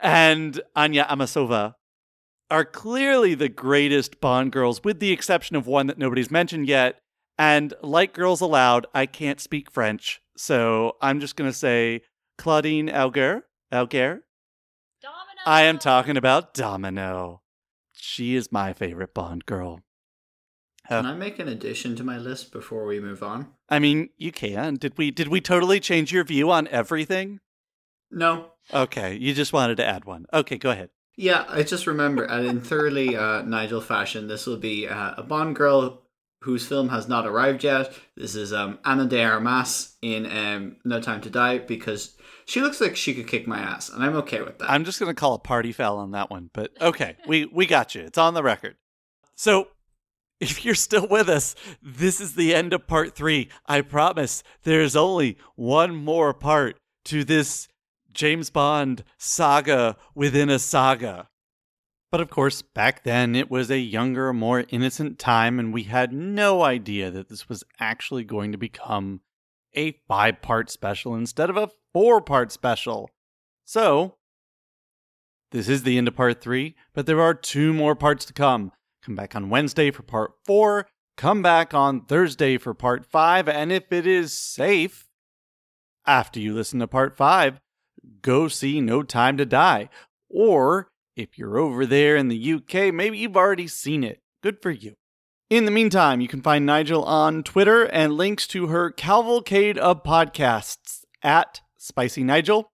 [SPEAKER 1] and Anya Amasova are clearly the greatest Bond girls, with the exception of one that nobody's mentioned yet. And like Girls Aloud, I can't speak French, so I'm just going to say Claudine Auger. Auger?
[SPEAKER 3] Domino.
[SPEAKER 1] I am talking about Domino. She is my favorite Bond girl.
[SPEAKER 4] Can I make an addition to my list before we move on?
[SPEAKER 1] I mean, you can. Did we did we totally change your view on everything?
[SPEAKER 4] No.
[SPEAKER 1] Okay, you just wanted to add one. Okay, go ahead.
[SPEAKER 4] Yeah, I just remember, and in thoroughly uh, Nigel fashion, this will be uh, a Bond girl whose film has not arrived yet. This is um, Ana de Armas in um, No Time to Die because she looks like she could kick my ass, and I'm okay with that.
[SPEAKER 1] I'm just going to call a party foul on that one, but okay, we we got you. It's on the record. So, <laughs> if you're still with us, this is the end of part 3. I promise there's only one more part to this James Bond saga within a saga. But of course, back then it was a younger, more innocent time, and we had no idea that this was actually going to become a five part special instead of a four part special. So, this is the end of part three, but there are two more parts to come. Come back on Wednesday for part four, come back on Thursday for part five, and if it is safe, after you listen to part five, go see No Time to Die. Or if you're over there in the UK, maybe you've already seen it. Good for you. In the meantime, you can find Nigel on Twitter and links to her cavalcade of podcasts at Spicy Nigel.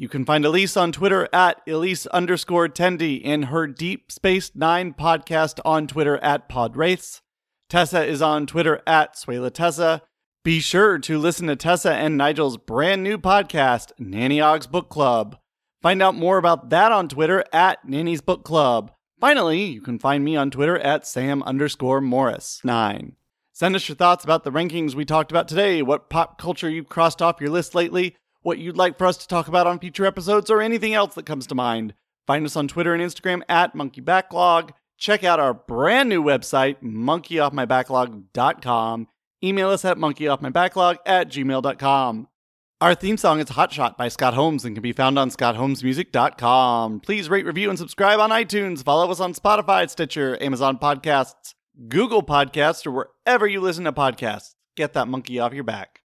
[SPEAKER 1] You can find Elise on Twitter at Elise underscore and her Deep Space Nine podcast on Twitter at Podwraiths. Tessa is on Twitter at Suela Tessa. Be sure to listen to Tessa and Nigel's brand new podcast, Nanny Ogg's Book Club. Find out more about that on Twitter at Nanny's Book Club. Finally, you can find me on Twitter at Sam underscore Morris 9. Send us your thoughts about the rankings we talked about today, what pop culture you've crossed off your list lately, what you'd like for us to talk about on future episodes, or anything else that comes to mind. Find us on Twitter and Instagram at Monkey Backlog. Check out our brand new website, monkeyoffmybacklog.com. Email us at monkeyoffmybacklog at gmail.com. Our theme song is Hot Shot by Scott Holmes and can be found on scottholmesmusic.com. Please rate, review, and subscribe on iTunes. Follow us on Spotify, Stitcher, Amazon Podcasts, Google Podcasts, or wherever you listen to podcasts. Get that monkey off your back.